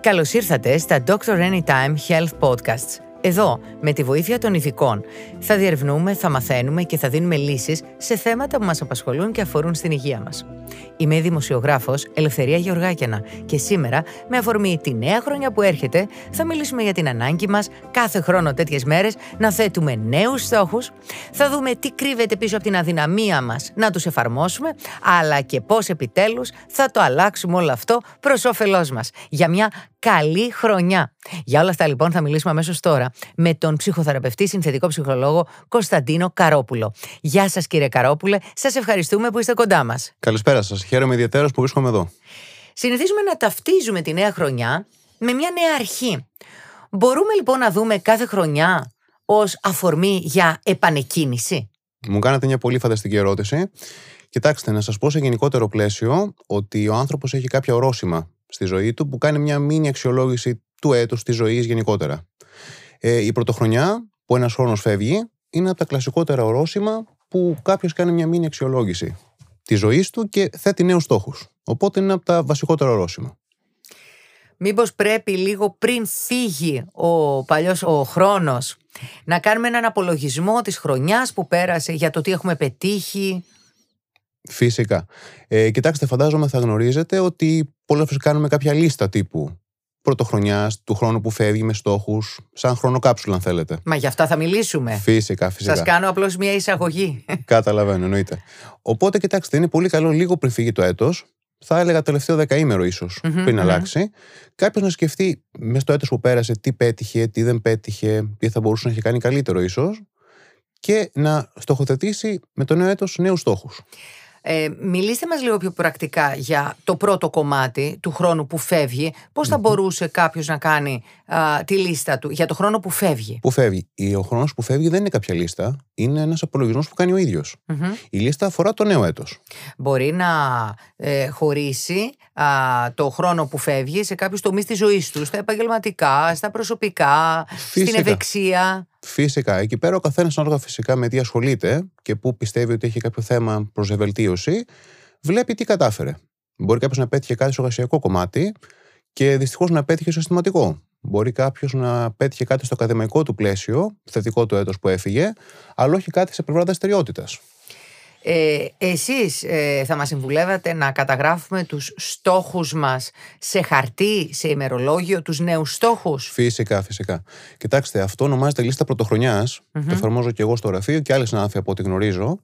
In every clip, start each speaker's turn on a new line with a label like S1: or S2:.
S1: Καλώς ήρθατε στα Dr. Anytime Health Podcasts. Εδώ, με τη βοήθεια των ειδικών, θα διερευνούμε, θα μαθαίνουμε και θα δίνουμε λύσεις σε θέματα που μας απασχολούν και αφορούν στην υγεία μας. Είμαι η δημοσιογράφος Ελευθερία Γεωργάκιανα και σήμερα, με αφορμή τη νέα χρονιά που έρχεται, θα μιλήσουμε για την ανάγκη μας κάθε χρόνο τέτοιες μέρες να θέτουμε νέους στόχους, θα δούμε τι κρύβεται πίσω από την αδυναμία μας να τους εφαρμόσουμε, αλλά και πώς επιτέλους θα το αλλάξουμε όλο αυτό προς όφελός μας, για μια καλή χρονιά. Για όλα αυτά λοιπόν θα μιλήσουμε αμέσως τώρα με τον ψυχοθεραπευτή συνθετικό ψυχολόγο Κωνσταντίνο Καρόπουλο. Γεια σας κύριε Καρόπουλε, σας ευχαριστούμε που είστε κοντά μας.
S2: Καλησπέρα σας. Χαίρομαι ιδιαίτερα που βρίσκομαι εδώ.
S1: Συνηθίζουμε να ταυτίζουμε τη νέα χρονιά με μια νέα αρχή. Μπορούμε λοιπόν να δούμε κάθε χρονιά ως αφορμή για επανεκκίνηση;
S2: Μου κάνατε μια πολύ φανταστική ερώτηση. Κοιτάξτε, να σας πω σε γενικότερο πλαίσιο ότι ο άνθρωπος έχει κάποια ορόσημα στη ζωή του που κάνει μια μήνυ αξιολόγηση του έτους της ζωής γενικότερα. Ε, η πρωτοχρονιά που ένας χρόνος φεύγει είναι από τα κλασικότερα ορόσημα που κάποιος κάνει μια μήνυ αξιολόγηση τη ζωής του και θέτει νέους στόχους. Οπότε είναι από τα βασικότερα ορόσημα.
S1: Μήπως πρέπει λίγο πριν φύγει ο παλιός ο χρόνος να κάνουμε έναν απολογισμό της χρονιάς που πέρασε για το τι έχουμε πετύχει;
S2: Φυσικά. Ε, κοιτάξτε, φαντάζομαι θα γνωρίζετε ότι πολλές φορές κάνουμε κάποια λίστα τύπου πρωτοχρονιάς, του χρόνου που φεύγει με στόχους, σαν χρονοκάψουλα, αν θέλετε.
S1: Μα γι' αυτά θα μιλήσουμε.
S2: Φυσικά, φυσικά.
S1: Σας κάνω απλώς μια εισαγωγή.
S2: Καταλαβαίνω, εννοείται. Οπότε, κοιτάξτε, είναι πολύ καλό λίγο πριν φύγει το έτος, θα έλεγα τελευταίο δεκαήμερο ίσως, πριν αλλάξει, κάποιος να σκεφτεί μέσα στο έτος που πέρασε τι πέτυχε, τι δεν πέτυχε, τι θα μπορούσε να έχει κάνει καλύτερο ίσως και να στοχοθετήσει με το νέο έτος νέους στόχους.
S1: Ε, μιλήστε μας λίγο πιο πρακτικά για το πρώτο κομμάτι του χρόνου που φεύγει. Πώς θα μπορούσε κάποιος να κάνει α, τη λίστα του για το χρόνο που φεύγει;
S2: Που φεύγει. Ε, Ο χρόνος που φεύγει δεν είναι κάποια λίστα. Είναι ένας απολογισμός που κάνει ο ίδιος. Η λίστα αφορά το νέο έτος.
S1: Μπορεί να ε, χωρίσει α, το χρόνο που φεύγει σε κάποιους τομείς της ζωής του, στα επαγγελματικά, στα προσωπικά, στην
S2: Φυσικά.
S1: ευεξία.
S2: Φυσικά. Εκεί πέρα ο καθένας ανάλογα φυσικά με τι ασχολείται και πού πιστεύει ότι έχει κάποιο θέμα προς ευελτίωση, βλέπει τι κατάφερε. Μπορεί κάποιος να πέτυχε κάτι στο εργασιακό κομμάτι και δυστυχώς να πέτυχε στο συστηματικό. Μπορεί κάποιος να πέτυχε κάτι στο ακαδημαϊκό του πλαίσιο, θετικό του έτος που έφυγε, αλλά όχι κάτι σε πλευρά δραστηριότητας.
S1: Ε, εσείς ε, θα μας συμβουλεύατε να καταγράφουμε τους στόχους μας σε χαρτί, σε ημερολόγιο, τους νέους στόχους;
S2: Φυσικά, φυσικά. Κοιτάξτε, αυτό ονομάζεται λίστα πρωτοχρονιάς. Το εφαρμόζω και εγώ στο γραφείο και άλλοι συνάδελφοι από ό,τι γνωρίζω.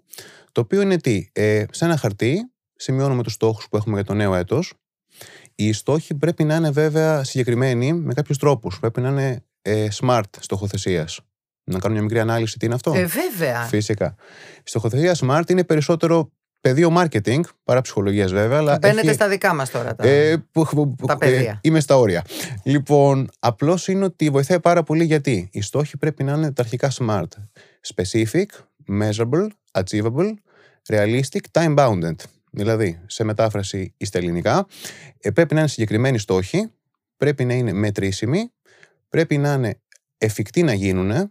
S2: Το οποίο είναι τι, ε, σε ένα χαρτί σημειώνουμε τους στόχους που έχουμε για το νέο έτος. Οι στόχοι πρέπει να είναι βέβαια συγκεκριμένοι με κάποιους τρόπους. Πρέπει να είναι ε, smart στοχοθεσίας. Να κάνω μια μικρή ανάλυση τι είναι αυτό;
S1: Ε, βέβαια.
S2: Φυσικά. Η στοχοθεσία smart είναι περισσότερο πεδίο marketing, παρά ψυχολογίας βέβαια. Αλλά
S1: Μπαίνετε
S2: έχει-
S1: στα δικά μας τώρα. Τα...
S2: ε, που- που- που-
S1: Τα
S2: ε,
S1: πεδία.
S2: είμαι στα όρια. Λοιπόν, απλώς είναι ότι βοηθάει πάρα πολύ γιατί; Οι στόχοι πρέπει να είναι τα αρχικά smart. Specific, measurable, achievable, realistic, time bounded. Δηλαδή, σε μετάφραση στα ελληνικά, ε, πρέπει να είναι συγκεκριμένοι στόχοι, πρέπει να είναι μετρήσιμοι, πρέπει να είναι εφικτοί να γίνουν,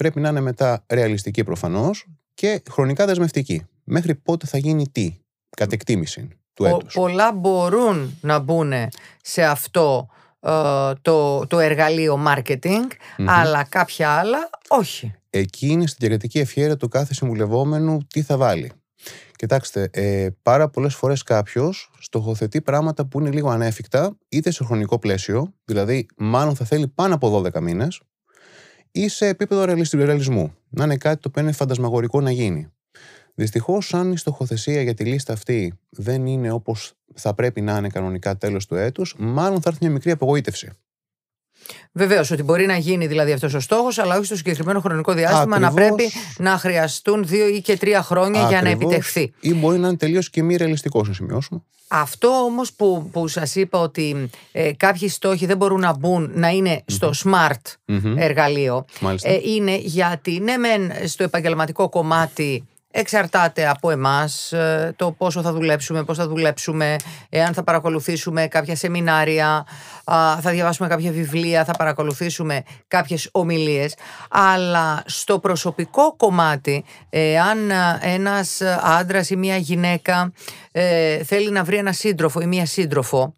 S2: πρέπει να είναι μετά ρεαλιστικοί προφανώς και χρονικά δεσμευτικοί. Μέχρι πότε θα γίνει τι, κατ' εκτίμηση του
S1: Πο-
S2: έτους.
S1: πολλά μπορούν να μπουν σε αυτό ε, το, το εργαλείο marketing, αλλά κάποια άλλα όχι.
S2: εκεί είναι στην διακριτική ευχαίρεια του κάθε συμβουλευόμενου τι θα βάλει. Κοιτάξτε, ε, πάρα πολλές φορές κάποιος στοχοθετεί πράγματα που είναι λίγο ανέφικτα, είτε σε χρονικό πλαίσιο, δηλαδή μάλλον θα θέλει πάνω από 12 μήνες, ή σε επίπεδο ρεαλισ- ρεαλισμού. Να είναι κάτι το οποίο είναι φαντασμαγορικό να γίνει. Δυστυχώς, αν η στοχοθεσία για τη λίστα αυτή δεν είναι όπως θα πρέπει να είναι κανονικά τέλος του έτους, μάλλον θα έρθει μια μικρή απογοήτευση.
S1: Βεβαίως, ότι μπορεί να γίνει δηλαδή αυτός ο στόχος, αλλά όχι στο συγκεκριμένο χρονικό διάστημα να
S2: Ακριβώς.
S1: πρέπει να χρειαστούν δύο ή και τρία χρόνια για να
S2: Ακριβώς.
S1: επιτευχθεί.
S2: Ή μπορεί να είναι τελείως και μη ρεαλιστικό, να σημειώσουμε.
S1: Αυτό όμως που, που σας είπα ότι ε, κάποιοι στόχοι δεν μπορούν να μπουν να είναι στο smart εργαλείο
S2: Μάλιστα.
S1: ε, είναι γιατί ναι μεν στο επαγγελματικό κομμάτι εξαρτάται από εμάς ε, το πόσο θα δουλέψουμε, πώς θα δουλέψουμε, εάν θα παρακολουθήσουμε κάποια σεμινάρια, α, θα διαβάσουμε κάποια βιβλία, θα παρακολουθήσουμε κάποιες ομιλίες. Αλλά στο προσωπικό κομμάτι, εάν α, ένας άντρας ή μια γυναίκα ε, θέλει να βρει ένα σύντροφο ή μια σύντροφο,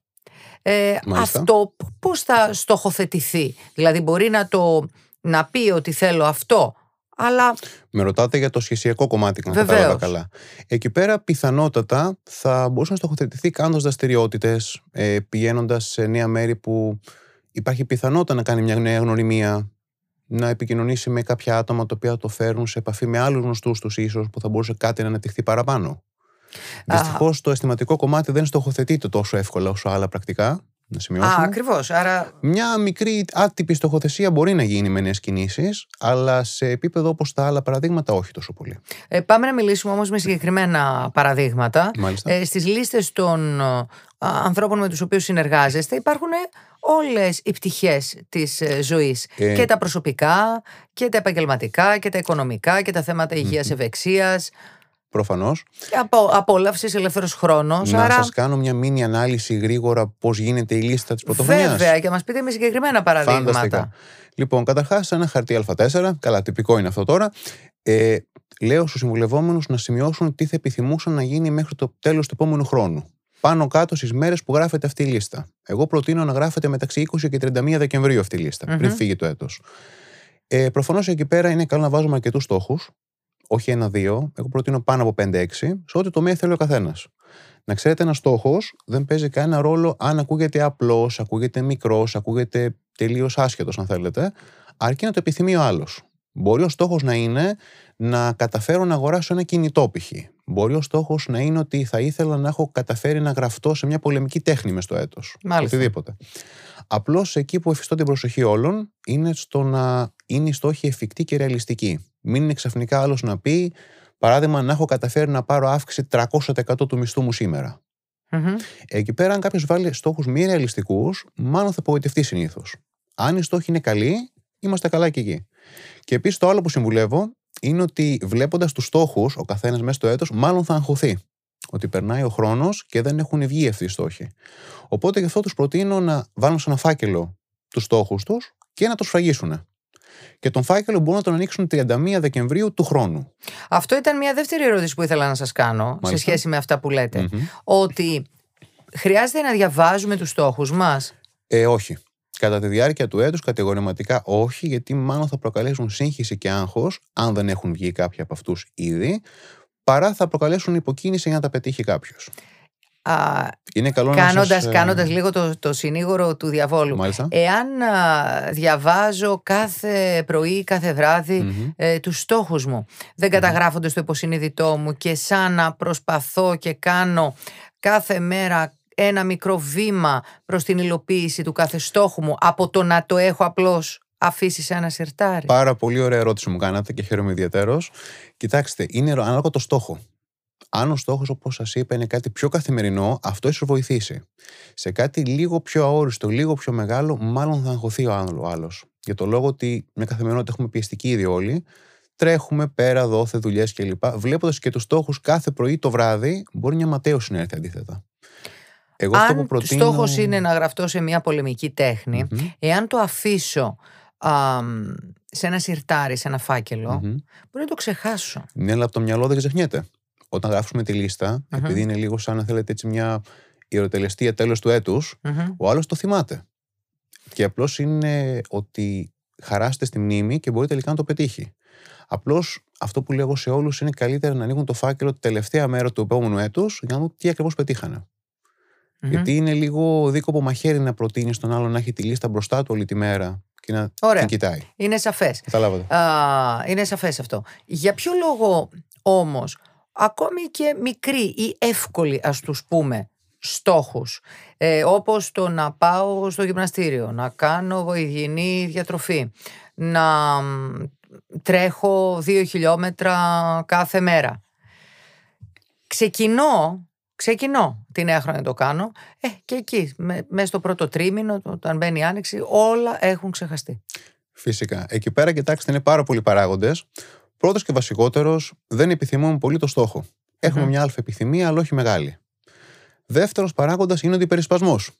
S1: ε,
S2: Μάλιστα.
S1: αυτό πώς θα στοχοθετηθεί; Δηλαδή μπορεί να το να πει ότι θέλω αυτό, αλλά
S2: Με ρωτάτε για το σχεσιακό κομμάτι, αν
S1: Βεβαίως.
S2: κατάλαβα καλά. Εκεί πέρα, πιθανότατα θα μπορούσε να στοχοθετηθεί κάνοντας δραστηριότητες, ε, πηγαίνοντας σε νέα μέρη που υπάρχει πιθανότητα να κάνει μια νέα γνωριμία, να επικοινωνήσει με κάποια άτομα τα οποία το φέρνουν σε επαφή με άλλους γνωστούς τους, ίσως που θα μπορούσε κάτι να αναπτυχθεί παραπάνω.
S1: Α.
S2: Δυστυχώς το αισθηματικό κομμάτι δεν στοχοθετείται τόσο εύκολα όσο άλλα πρακτικά. Να
S1: α,
S2: σημειώσουμε.
S1: ακριβώς. Άρα
S2: Μια μικρή άτυπη στοχοθεσία μπορεί να γίνει με νέες κινήσεις, αλλά σε επίπεδο όπως τα άλλα παραδείγματα, όχι τόσο πολύ.
S1: ε, πάμε να μιλήσουμε όμως με συγκεκριμένα παραδείγματα.
S2: Μάλιστα.
S1: Ε, στις λίστες των ε, α, ανθρώπων με τους οποίους συνεργάζεστε υπάρχουν όλες οι πτυχές της ε, ζωής.
S2: Ε,
S1: Και τα προσωπικά και τα επαγγελματικά και τα οικονομικά και τα θέματα υγείας ευεξίας
S2: Προφανώς.
S1: και απο, απόλαυσης, ελεύθερος χρόνος.
S2: Να
S1: Άρα
S2: σας κάνω μια μήνυ ανάλυση γρήγορα πώς γίνεται η λίστα της πρωτοβουλία.
S1: βέβαια και μας πείτε με συγκεκριμένα παραδείγματα.
S2: Φανταστικά. Λοιπόν, καταρχάς, ένα χαρτί Α4, καλά, τυπικό είναι αυτό τώρα. Ε, λέω στους συμβουλευόμενους να σημειώσουν τι θα επιθυμούσαν να γίνει μέχρι το τέλος του επόμενου χρόνου. Πάνω κάτω στις μέρες που γράφεται αυτή η λίστα. Εγώ προτείνω να γράφεται μεταξύ 20 και 31 Δεκεμβρίου αυτή η λιστα πριν
S1: Μμμ.
S2: φύγει το έτος. Ε, Προφανώς εκεί πέρα είναι καλό να βάζουμε αρκετούς στόχους. Όχι ένα-δύο. Εγώ προτείνω πάνω από 5-6, σε ό,τι τομέα θέλει ο καθένας. Να ξέρετε, ένας στόχος δεν παίζει κανένα ρόλο αν ακούγεται απλός, ακούγεται μικρός, ακούγεται τελείως άσχετος, αν θέλετε, αρκεί να το επιθυμεί ο άλλος. Μπορεί ο στόχος να είναι να καταφέρω να αγοράσω ένα κινητό, π.χ. Μπορεί ο στόχος να είναι ότι θα ήθελα να έχω καταφέρει να γραφτώ σε μια πολεμική τέχνη μες στο έτος.
S1: Μάλιστα.
S2: Οτιδήποτε. Απλώς εκεί που εφιστώ την προσοχή όλων είναι στο να είναι οι στόχοι εφικτοί και ρεαλιστικοί. Μην είναι ξαφνικά άλλος να πει, παράδειγμα, να έχω καταφέρει να πάρω αύξηση 300% του μισθού μου σήμερα.
S1: Μμμ.
S2: Εκεί πέρα, αν κάποιος βάλει στόχους μη ρεαλιστικούς, μάλλον θα απογοητευτεί συνήθως. Αν οι στόχοι είναι καλοί, είμαστε καλά και εκεί. Και επίσης το άλλο που συμβουλεύω είναι ότι βλέποντας τους στόχους, ο καθένας μέσα στο έτος, μάλλον θα αγχωθεί. Ότι περνάει ο χρόνος και δεν έχουν βγει αυτοί οι στόχοι. Οπότε γι' αυτό τους προτείνω να βάλουν σε ένα φάκελο τους στόχους τους και να τους σφραγίσουν. Και τον φάκελο μπορούν να τον ανοίξουν 31 Δεκεμβρίου του χρόνου.
S1: Αυτό ήταν μια δεύτερη ερώτηση που ήθελα να σας κάνω σε
S2: Μάλιστα.
S1: σχέση με αυτά που λέτε.
S2: Μμμ.
S1: Ότι χρειάζεται να διαβάζουμε τους στόχους μας;
S2: Ε, όχι. Κατά τη διάρκεια του έτους κατηγορηματικά όχι, γιατί μάλλον θα προκαλέσουν σύγχυση και άγχος, αν δεν έχουν βγει κάποιοι από αυτούς ήδη, παρά θα προκαλέσουν υποκίνηση για να τα πετύχει κάποιος.
S1: Α,
S2: Είναι καλό να
S1: κάνοντας,
S2: σας, ε,
S1: κάνοντας λίγο το, το συνήγορο του διαβόλου.
S2: Μάλιστα.
S1: Εάν α, διαβάζω κάθε πρωί, κάθε βράδυ
S2: Μμμ.
S1: ε, τους στόχους μου, δεν καταγράφονται στο υποσυνείδητό μου και σαν να προσπαθώ και κάνω κάθε μέρα ένα μικρό βήμα προς την υλοποίηση του κάθε στόχου μου από το να το έχω απλώς αφήσεις σε ένα σιρτάρι.
S2: Πάρα πολύ ωραία ερώτηση μου κάνατε και χαίρομαι ιδιαίτερω. Κοιτάξτε, είναι ανάλογα το στόχο. Αν ο στόχος, όπως σας είπα, είναι κάτι πιο καθημερινό, αυτό ίσω βοηθήσει. Σε κάτι λίγο πιο αόριστο, λίγο πιο μεγάλο, μάλλον θα αγχωθεί ο άλλο. Για το λόγο ότι μια καθημερινότητα έχουμε πιεστική ήδη όλοι. Τρέχουμε πέρα, δόθε, δουλειές κλπ. Βλέποντας και τους στόχους κάθε πρωί το βράδυ, μπορεί μια ματέωση να έρθει αντίθετα. Εγώ αυτό που
S1: Αν
S2: προτείνω.
S1: στόχος είναι να γραφτώ σε μια πολεμική τέχνη,
S2: Μμμ,
S1: εάν το αφήσω α, μ, σε ένα σιρτάρι, σε ένα φάκελο,
S2: μμμ.
S1: μπορεί να το ξεχάσω.
S2: Ναι, αλλά από το μυαλό δεν ξεχνιέται. Όταν γράφουμε τη λιστα
S1: Μμμ.
S2: επειδή είναι λίγο σαν να θέλετε έτσι μια ιεροτελεστία τέλος του έτους,
S1: Μμμ.
S2: ο άλλος το θυμάται. Και απλώς είναι ότι χαράστε στη μνήμη και μπορεί τελικά να το πετύχει. Απλώς αυτό που λέγω σε όλους είναι καλύτερα να ανοίγουν το φάκελο τη τελευταία μέρα του επόμενου έτους για να δουν τι ακριβώς πετύχανε.
S1: Μμμ.
S2: Γιατί είναι λίγο δίκοπο μαχαίρι να προτείνεις τον άλλο να έχει τη λίστα μπροστά του όλη τη μέρα και να
S1: Ωραία.
S2: την κοιτάει.
S1: Είναι σαφές.
S2: Καταλάβατε.
S1: Α, είναι σαφές αυτό. Για ποιο λόγο όμως, ακόμη και μικροί ή εύκολοι ας τους πούμε στόχους, ε, όπως το να πάω στο γυμναστήριο, να κάνω υγιεινή διατροφή, να μ, τρέχω δύο χιλιόμετρα κάθε μέρα. Ξεκινώ, ξεκινώ τη νέα χρόνια να το κάνω, ε, και εκεί, με- μέσα στο πρώτο τρίμηνο, όταν μπαίνει η άνοιξη, όλα έχουν ξεχαστεί.
S2: Φυσικά. Εκεί πέρα, κοιτάξτε, είναι πάρα πολλοί παράγοντες. Πρώτος και βασικότερος, δεν επιθυμούμε πολύ το στόχο. Έχουμε
S1: Μμμ.
S2: μια αλφα επιθυμία, αλλά όχι μεγάλη. Δεύτερος παράγοντας είναι ο αντιπερισπασμός.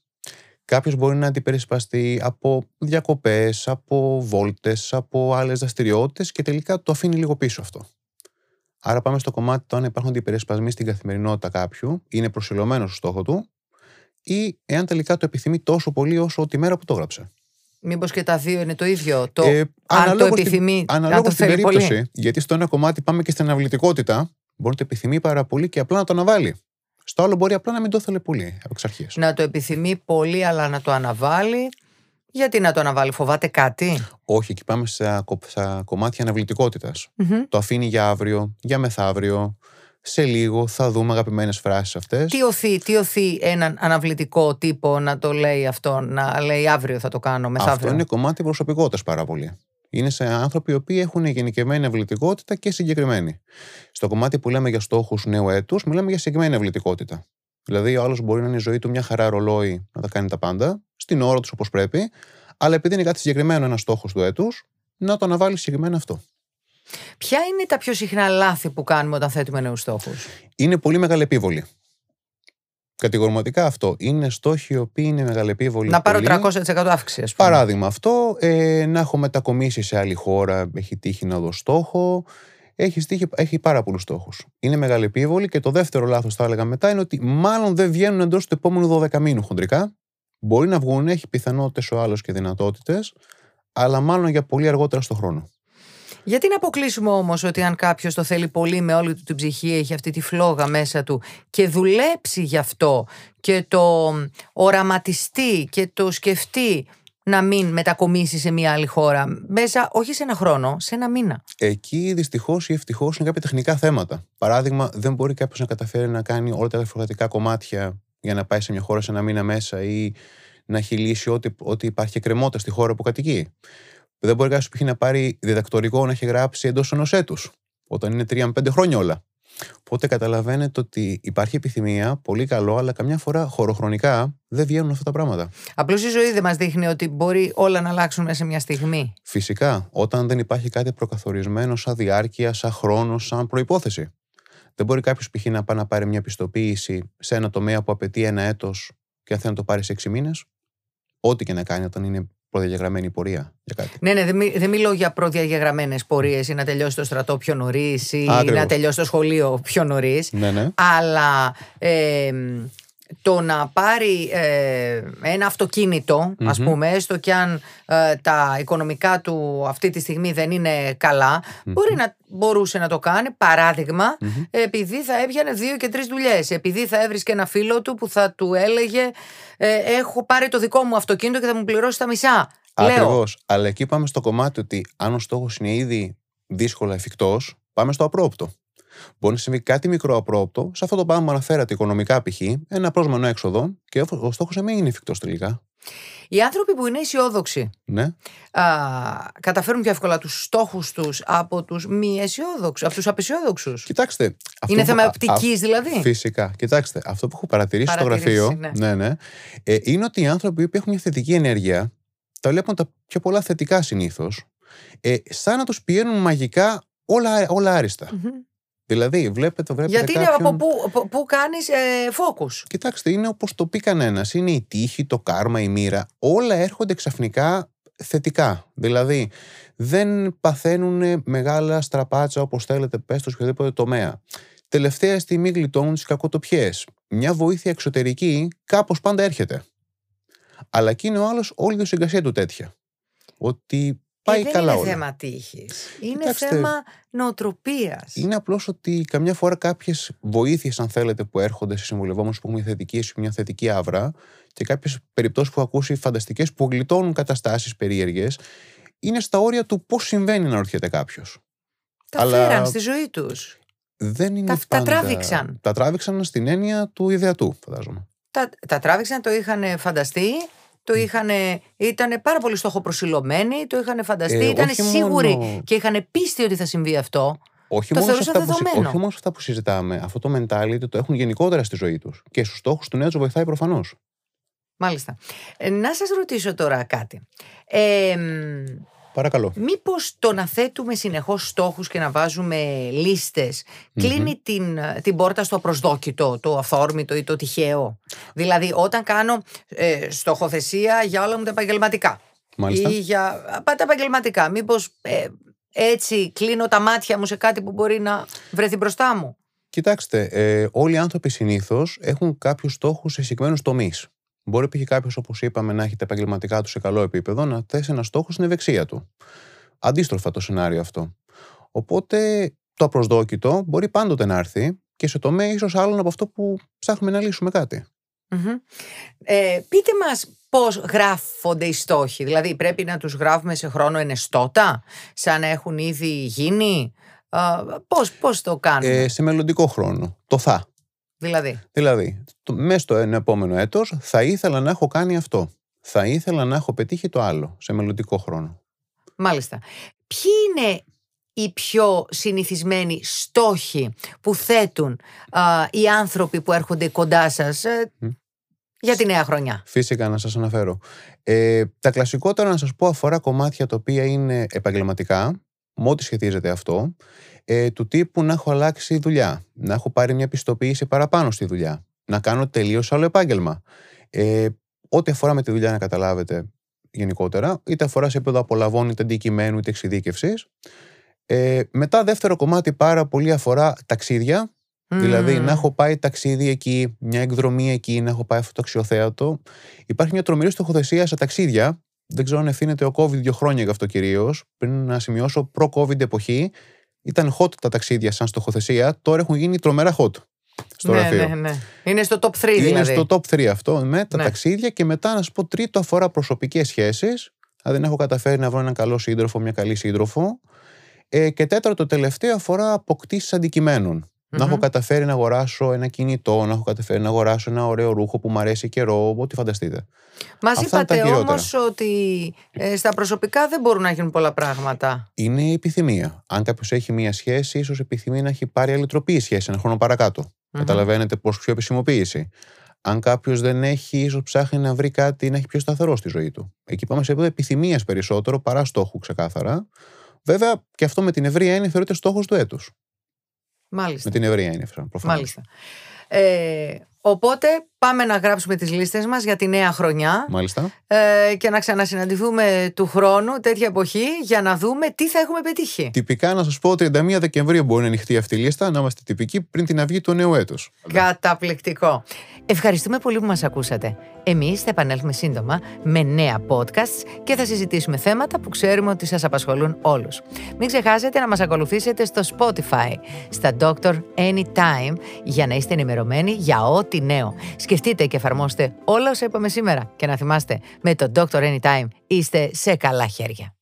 S2: Κάποιος μπορεί να αντιπερισπαστεί από διακοπές, από βόλτες, από άλλες δραστηριότητες και τελικά το αφήνει λίγο πίσω αυτό. Άρα πάμε στο κομμάτι το αν υπάρχουν αντιπερισπασμοί στην καθημερινότητα κάποιου, είναι προσιλωμένος στο στόχο του ή εάν τελικά το επιθυμεί τόσο πολύ όσο τη μέρα που το έγραψε.
S1: Μήπως και τα δύο είναι το ίδιο. Το,
S2: Ε,
S1: αν το
S2: αναλόγως την-
S1: επιθυμεί, αν
S2: Αναλόγως
S1: το
S2: στην
S1: θέλει
S2: περίπτωση.
S1: πολύ.
S2: Γιατί στο ένα κομμάτι πάμε και στην αναβλητικότητα, μπορεί να το επιθυμεί πάρα πολύ και απλά να το αναβάλει. Στο άλλο μπορεί απλά να μην το ήθελε πολύ από εξ αρχή.
S1: Να το επιθυμεί πολύ, αλλά να το αναβάλει. Γιατί να το αναβάλει, φοβάται κάτι;
S2: Όχι, εκεί πάμε στα, κο- στα κομμάτια αναβλητικότητας.
S1: Μμμ.
S2: Το αφήνει για αύριο, για μεθαύριο. Σε λίγο θα δούμε αγαπημένες φράσεις αυτές.
S1: Τι οθεί, τι οθεί έναν αναβλητικό τύπο να το λέει αυτό, να λέει αύριο θα το κάνω, μεθαύριο.
S2: Αυτό είναι κομμάτι προσωπικότητας πάρα πολύ. Είναι σε άνθρωποι οι οποίοι έχουν γενικευμένη αυλητικότητα και συγκεκριμένη. Στο κομμάτι που λέμε για στόχους νέου έτους, μιλάμε για συγκεκριμένη αυλητικότητα. Δηλαδή, ο άλλος μπορεί να είναι η ζωή του μια χαρά ρολόι να τα κάνει τα πάντα, στην ώρα τους όπως πρέπει, αλλά επειδή είναι κάτι συγκεκριμένο ένα στόχος του έτους, να το αναβάλει συγκεκριμένα αυτό.
S1: Ποια είναι τα πιο συχνά λάθη που κάνουμε όταν θέτουμε νέους στόχους;
S2: Είναι πολύ μεγαλεπίβολη. Κατηγορηματικά αυτό. Είναι στόχοι οι οποίοι είναι μεγαλεπίβολοι.
S1: Να πάρω
S2: πολύ.
S1: 300% αύξηση, ας πούμε.
S2: Παράδειγμα αυτό, ε, να έχω μετακομίσει σε άλλη χώρα, έχει τύχει να δω στόχο, έχει, τύχει, έχει πάρα πολλούς στόχους. Είναι μεγάλη επίβολη και το δεύτερο λάθος, θα έλεγα μετά, είναι ότι μάλλον δεν βγαίνουν εντός του επόμενου 12 μήνου χοντρικά. Μπορεί να βγουν, έχει πιθανότητες ο άλλος και δυνατότητες, αλλά μάλλον για πολύ αργότερα στο χρόνο.
S1: Γιατί να αποκλείσουμε όμως ότι αν κάποιος το θέλει πολύ με όλη του την ψυχή, έχει αυτή τη φλόγα μέσα του και δουλέψει γι' αυτό και το οραματιστεί και το σκεφτεί να μην μετακομίσει σε μια άλλη χώρα μέσα, όχι σε ένα χρόνο, σε ένα μήνα.
S2: Εκεί δυστυχώς ή ευτυχώς είναι κάποια τεχνικά θέματα. Παράδειγμα, δεν μπορεί κάποιος να καταφέρει να κάνει όλα τα διαφορετικά κομμάτια για να πάει σε μια χώρα σε ένα μήνα μέσα ή να έχει λύσει ό,τι, ό,τι υπάρχει εκκρεμότητα στη χώρα που κατοικεί. Δεν μπορεί κάποιος που έχει να πάρει διδακτορικό να έχει γράψει εντός ενός έτους, όταν είναι 3 με 5 χρόνια όλα. Οπότε καταλαβαίνετε ότι υπάρχει επιθυμία, πολύ καλό, αλλά καμιά φορά χωροχρονικά δεν βγαίνουν αυτά τα πράγματα.
S1: Απλώς η ζωή δεν μας δείχνει ότι μπορεί όλα να αλλάξουν μέσα σε μια στιγμή.
S2: Φυσικά, όταν δεν υπάρχει κάτι προκαθορισμένο σαν διάρκεια, σαν χρόνο, σαν προπόθεση. Δεν μπορεί κάποιος π.χ. να πάει να πάρει μια πιστοποίηση σε ένα τομέα που απαιτεί ένα έτος και αν θέλει να το πάρει σε 6 μήνες. Ό,τι και να κάνει όταν είναι προδιαγεγραμμένη η πορεία για κάτι.
S1: Ναι, ναι, δεν, μι- δεν μιλώ για προδιαγεγραμμένες πορείες ή να τελειώσει το στρατό πιο νωρίς ή
S2: Ακριβώς.
S1: να τελειώσει το σχολείο πιο νωρίς.
S2: Ναι, ναι.
S1: Αλλά ε, το να πάρει ε, ένα αυτοκίνητο, ας
S2: Μμμ.
S1: πούμε, έστω και αν ε, τα οικονομικά του αυτή τη στιγμή δεν είναι καλά, μπορεί να, μπορούσε να το κάνει, παράδειγμα,
S2: Μμμ.
S1: επειδή θα έβγαινε δύο και τρεις δουλειές, επειδή θα έβρισκε ένα φίλο του που θα του έλεγε ε, έχω πάρει το δικό μου αυτοκίνητο και θα μου πληρώσει τα μισά. Λέω,
S2: Ακριβώς. Αλλά εκεί πάμε στο κομμάτι ότι αν ο στόχος είναι ήδη δύσκολα εφικτός, πάμε στο απρόπτο. Μπορεί να συμβεί κάτι μικρό απρόπτο, σε αυτό το πράγμα που αναφέρατε οικονομικά π.χ., ένα πρόσμανο έξοδο και ο- ο στόχος να μην είναι εφικτός τελικά.
S1: οι άνθρωποι που είναι αισιόδοξοι
S2: Ναι.
S1: α, καταφέρουν πιο εύκολα τους στόχους τους από τους μη αισιόδοξους, από τους απεσιόδοξους;
S2: Κοιτάξτε. αυτό
S1: Είναι
S2: που-
S1: θέμα
S2: α-
S1: οπτικής δηλαδή.
S2: Φυσικά. Κοιτάξτε, αυτό που έχω παρατηρήσει στο
S1: Παρατηρήσεις,
S2: γραφείο
S1: ναι.
S2: ναι, ναι, ε, είναι ότι οι άνθρωποι που έχουν μια θετική ενέργεια τα βλέπουν τα πιο πολλά θετικά συνήθως, ε, σαν να τους πηγαίνουν μαγικά όλα, όλα άριστα.
S1: Μμμ.
S2: Δηλαδή, βλέπετε, βλέπετε
S1: Γιατί είναι
S2: κάποιον...
S1: από πού, από πού κάνεις ε, focus;
S2: Κοιτάξτε, είναι όπως το πει κανένας. Είναι η τύχη, το κάρμα, η μοίρα. Όλα έρχονται ξαφνικά θετικά. Δηλαδή, δεν παθαίνουν μεγάλα στραπάτσα όπως θέλετε, πέστε σε οποιοδήποτε τομέα. Τελευταία στιγμή γλιτώνουν τις κακοτοπιές. Μια βοήθεια εξωτερική κάπως πάντα έρχεται. Αλλά εκεί είναι ο άλλος όλη η συγκασία του τέτοια. Ότι πάει
S1: ε, δεν
S2: καλά
S1: είναι
S2: όλα.
S1: θέμα τύχης. Είναι
S2: Κοιτάξτε,
S1: θέμα νοοτροπίας.
S2: Είναι απλώς ότι καμιά φορά κάποιες βοήθειες, αν θέλετε, που έρχονται σε συμβουλευόμενους που έχουν μια θετική αίσθηση, μια θετική άβρα και κάποιες περιπτώσεις που έχω ακούσει φανταστικές που γλιτώνουν καταστάσεις περίεργες, είναι στα όρια του πώς συμβαίνει να ρωτιέται κάποιος.
S1: Τα
S2: αλλά-
S1: φέραν στη ζωή τους.
S2: Δεν είναι
S1: Τα- τα
S2: πάντα...
S1: τράβηξαν.
S2: Τα τράβηξαν στην έννοια του ιδεατού, φαντάζομαι.
S1: Τα, τα τράβηξαν, το είχαν φανταστεί, το είχαν, ήταν πάρα πολύ στοχοπροσιλωμένοι, το είχαν φανταστεί,
S2: Ε,
S1: ήταν
S2: όχι
S1: σίγουροι
S2: μόνο-
S1: και είχαν πίστη ότι θα συμβεί αυτό.
S2: Όχι
S1: Το
S2: μόνο, σε
S1: θεωρούσαν
S2: αυτά που, συ-
S1: δεδομένο.
S2: όχι μόνο σε αυτά που συζητάμε. Αυτό το mentality το έχουν γενικότερα στη ζωή τους. Και στους στόχους του νέου τους βοηθάει προφανώς.
S1: Μάλιστα. Ε, να σας ρωτήσω τώρα κάτι. Ε, μ,
S2: Παρακαλώ.
S1: Μήπως το να θέτουμε συνεχώς στόχους και να βάζουμε λίστες κλείνει την, την πόρτα στο απροσδόκητο, το αυθόρμητο ή το τυχαίο; Δηλαδή όταν κάνω ε, στοχοθεσία για όλα μου τα επαγγελματικά
S2: Μάλιστα.
S1: ή για α, τα επαγγελματικά, μήπως ε, έτσι κλείνω τα μάτια μου σε κάτι που μπορεί να βρεθεί μπροστά μου;
S2: Κοιτάξτε, ε, όλοι οι άνθρωποι συνήθως έχουν κάποιους στόχους σε συγκεκριμένους τομείς. Μπορεί π.χ. κάποιος, όπως είπαμε, να έχει τα επαγγελματικά του σε καλό επίπεδο, να θέσει ένα στόχο στην ευεξία του. Αντίστροφα το σενάριο αυτό. Οπότε το απροσδόκητο μπορεί πάντοτε να έρθει και σε τομέα ίσως άλλων από αυτό που ψάχνουμε να λύσουμε
S1: Ε, πείτε μας πώς γράφονται οι στόχοι. Δηλαδή πρέπει να τους γράφουμε σε χρόνο ενεστώτα, σαν να έχουν ήδη γίνει; Πώς, πώς το κάνουμε;
S2: Ε, σε μελλοντικό χρόνο. Το θα.
S1: Δηλαδή.
S2: Δηλαδή, το, μέσα στο επόμενο έτος θα ήθελα να έχω κάνει αυτό. Θα ήθελα να έχω πετύχει το άλλο σε μελλοντικό χρόνο.
S1: Μάλιστα. Ποιοι είναι οι πιο συνηθισμένοι στόχοι που θέτουν οι άνθρωποι που έρχονται κοντά σας ε, για τη νέα χρονιά;
S2: Φυσικά να σας αναφέρω. Ε, τα κλασικότερα να σας πω αφορά κομμάτια τα οποία είναι επαγγελματικά, με ό,τι σχετίζεται αυτό, ε, του τύπου να έχω αλλάξει δουλειά, να έχω πάρει μια πιστοποίηση παραπάνω στη δουλειά, να κάνω τελείως άλλο επάγγελμα. Ε, ό,τι αφορά με τη δουλειά να καταλάβετε γενικότερα, είτε αφορά σε επίπεδο απολαβών, είτε αντικειμένου, είτε εξειδίκευσης. Ε, μετά, δεύτερο κομμάτι πάρα πολύ αφορά ταξίδια. Δηλαδή, να έχω πάει ταξίδι εκεί, μια εκδρομή εκεί, να έχω πάει αυτό το αξιοθέατο. Υπάρχει μια τρομερή στοχοθεσία σε ταξίδια. Δεν ξέρω αν ευθύνεται ο COVID δύο χρόνια γι' αυτό κυρίως. Πριν να σημειώσω προ-COVID εποχή, ήταν hot τα ταξίδια σαν στοχοθεσία. Τώρα έχουν γίνει τρομερά hot στο
S1: ναι, Ναι, ναι. Είναι στο top 3
S2: Είναι
S1: δηλαδή.
S2: στο top 3 αυτό με τα ναι. ταξίδια και μετά να σου πω τρίτο αφορά προσωπικές σχέσεις. Δηλαδή, δεν έχω καταφέρει να βρω έναν καλό σύντροφο, μια καλή σύντροφο. Ε, και τέταρτο, τελευταίο αφορά αποκτήσεις αντικειμένων. Mm-hmm. Να έχω καταφέρει να αγοράσω ένα κινητό, να έχω καταφέρει να αγοράσω ένα ωραίο ρούχο που μου αρέσει καιρό, ό,τι φανταστείτε.
S1: Μας είπατε όμως ότι ε, στα προσωπικά δεν μπορούν να γίνουν πολλά πράγματα.
S2: Είναι η επιθυμία. Αν κάποιος έχει μία σχέση, ίσως επιθυμεί να έχει πάρει άλλη τροπή σχέση ένα χρόνο παρακάτω. Mm-hmm. Καταλαβαίνετε πώ πιο επισημοποίηση. Αν κάποιος δεν έχει, ίσως ψάχνει να βρει κάτι να έχει πιο σταθερό στη ζωή του. Εκεί πάμε σε επίπεδο επιθυμίας περισσότερο παρά στόχου ξεκάθαρα. Βέβαια, και αυτό με την ευρεία έννοια θεωρείται στόχος του έτους.
S1: Μάλιστα.
S2: Με την ευρεία έννοια, προφανώς.
S1: Μάλιστα. Ε, οπότε πάμε να γράψουμε τις λίστες μας για τη νέα χρονιά
S2: Μάλιστα.
S1: Ε, και να ξανασυναντηθούμε του χρόνου τέτοια εποχή για να δούμε τι θα έχουμε πετύχει.
S2: Τυπικά να σας πω 31 Δεκεμβρίου μπορεί να ανοιχτεί αυτή η λίστα να είμαστε τυπικοί πριν την αυγή του νέου έτους.
S1: Καταπληκτικό. Ευχαριστούμε πολύ που μας ακούσατε. Εμείς θα επανέλθουμε σύντομα με νέα podcasts και θα συζητήσουμε θέματα που ξέρουμε ότι σας απασχολούν όλους. Μην ξεχάσετε να μας ακολουθήσετε στο Spotify, στα Doctor Anytime, για να είστε ενημερωμένοι για ό,τι νέο. Σκεφτείτε και εφαρμόστε όλα όσα είπαμε σήμερα και να θυμάστε, με το Doctor Anytime είστε σε καλά χέρια.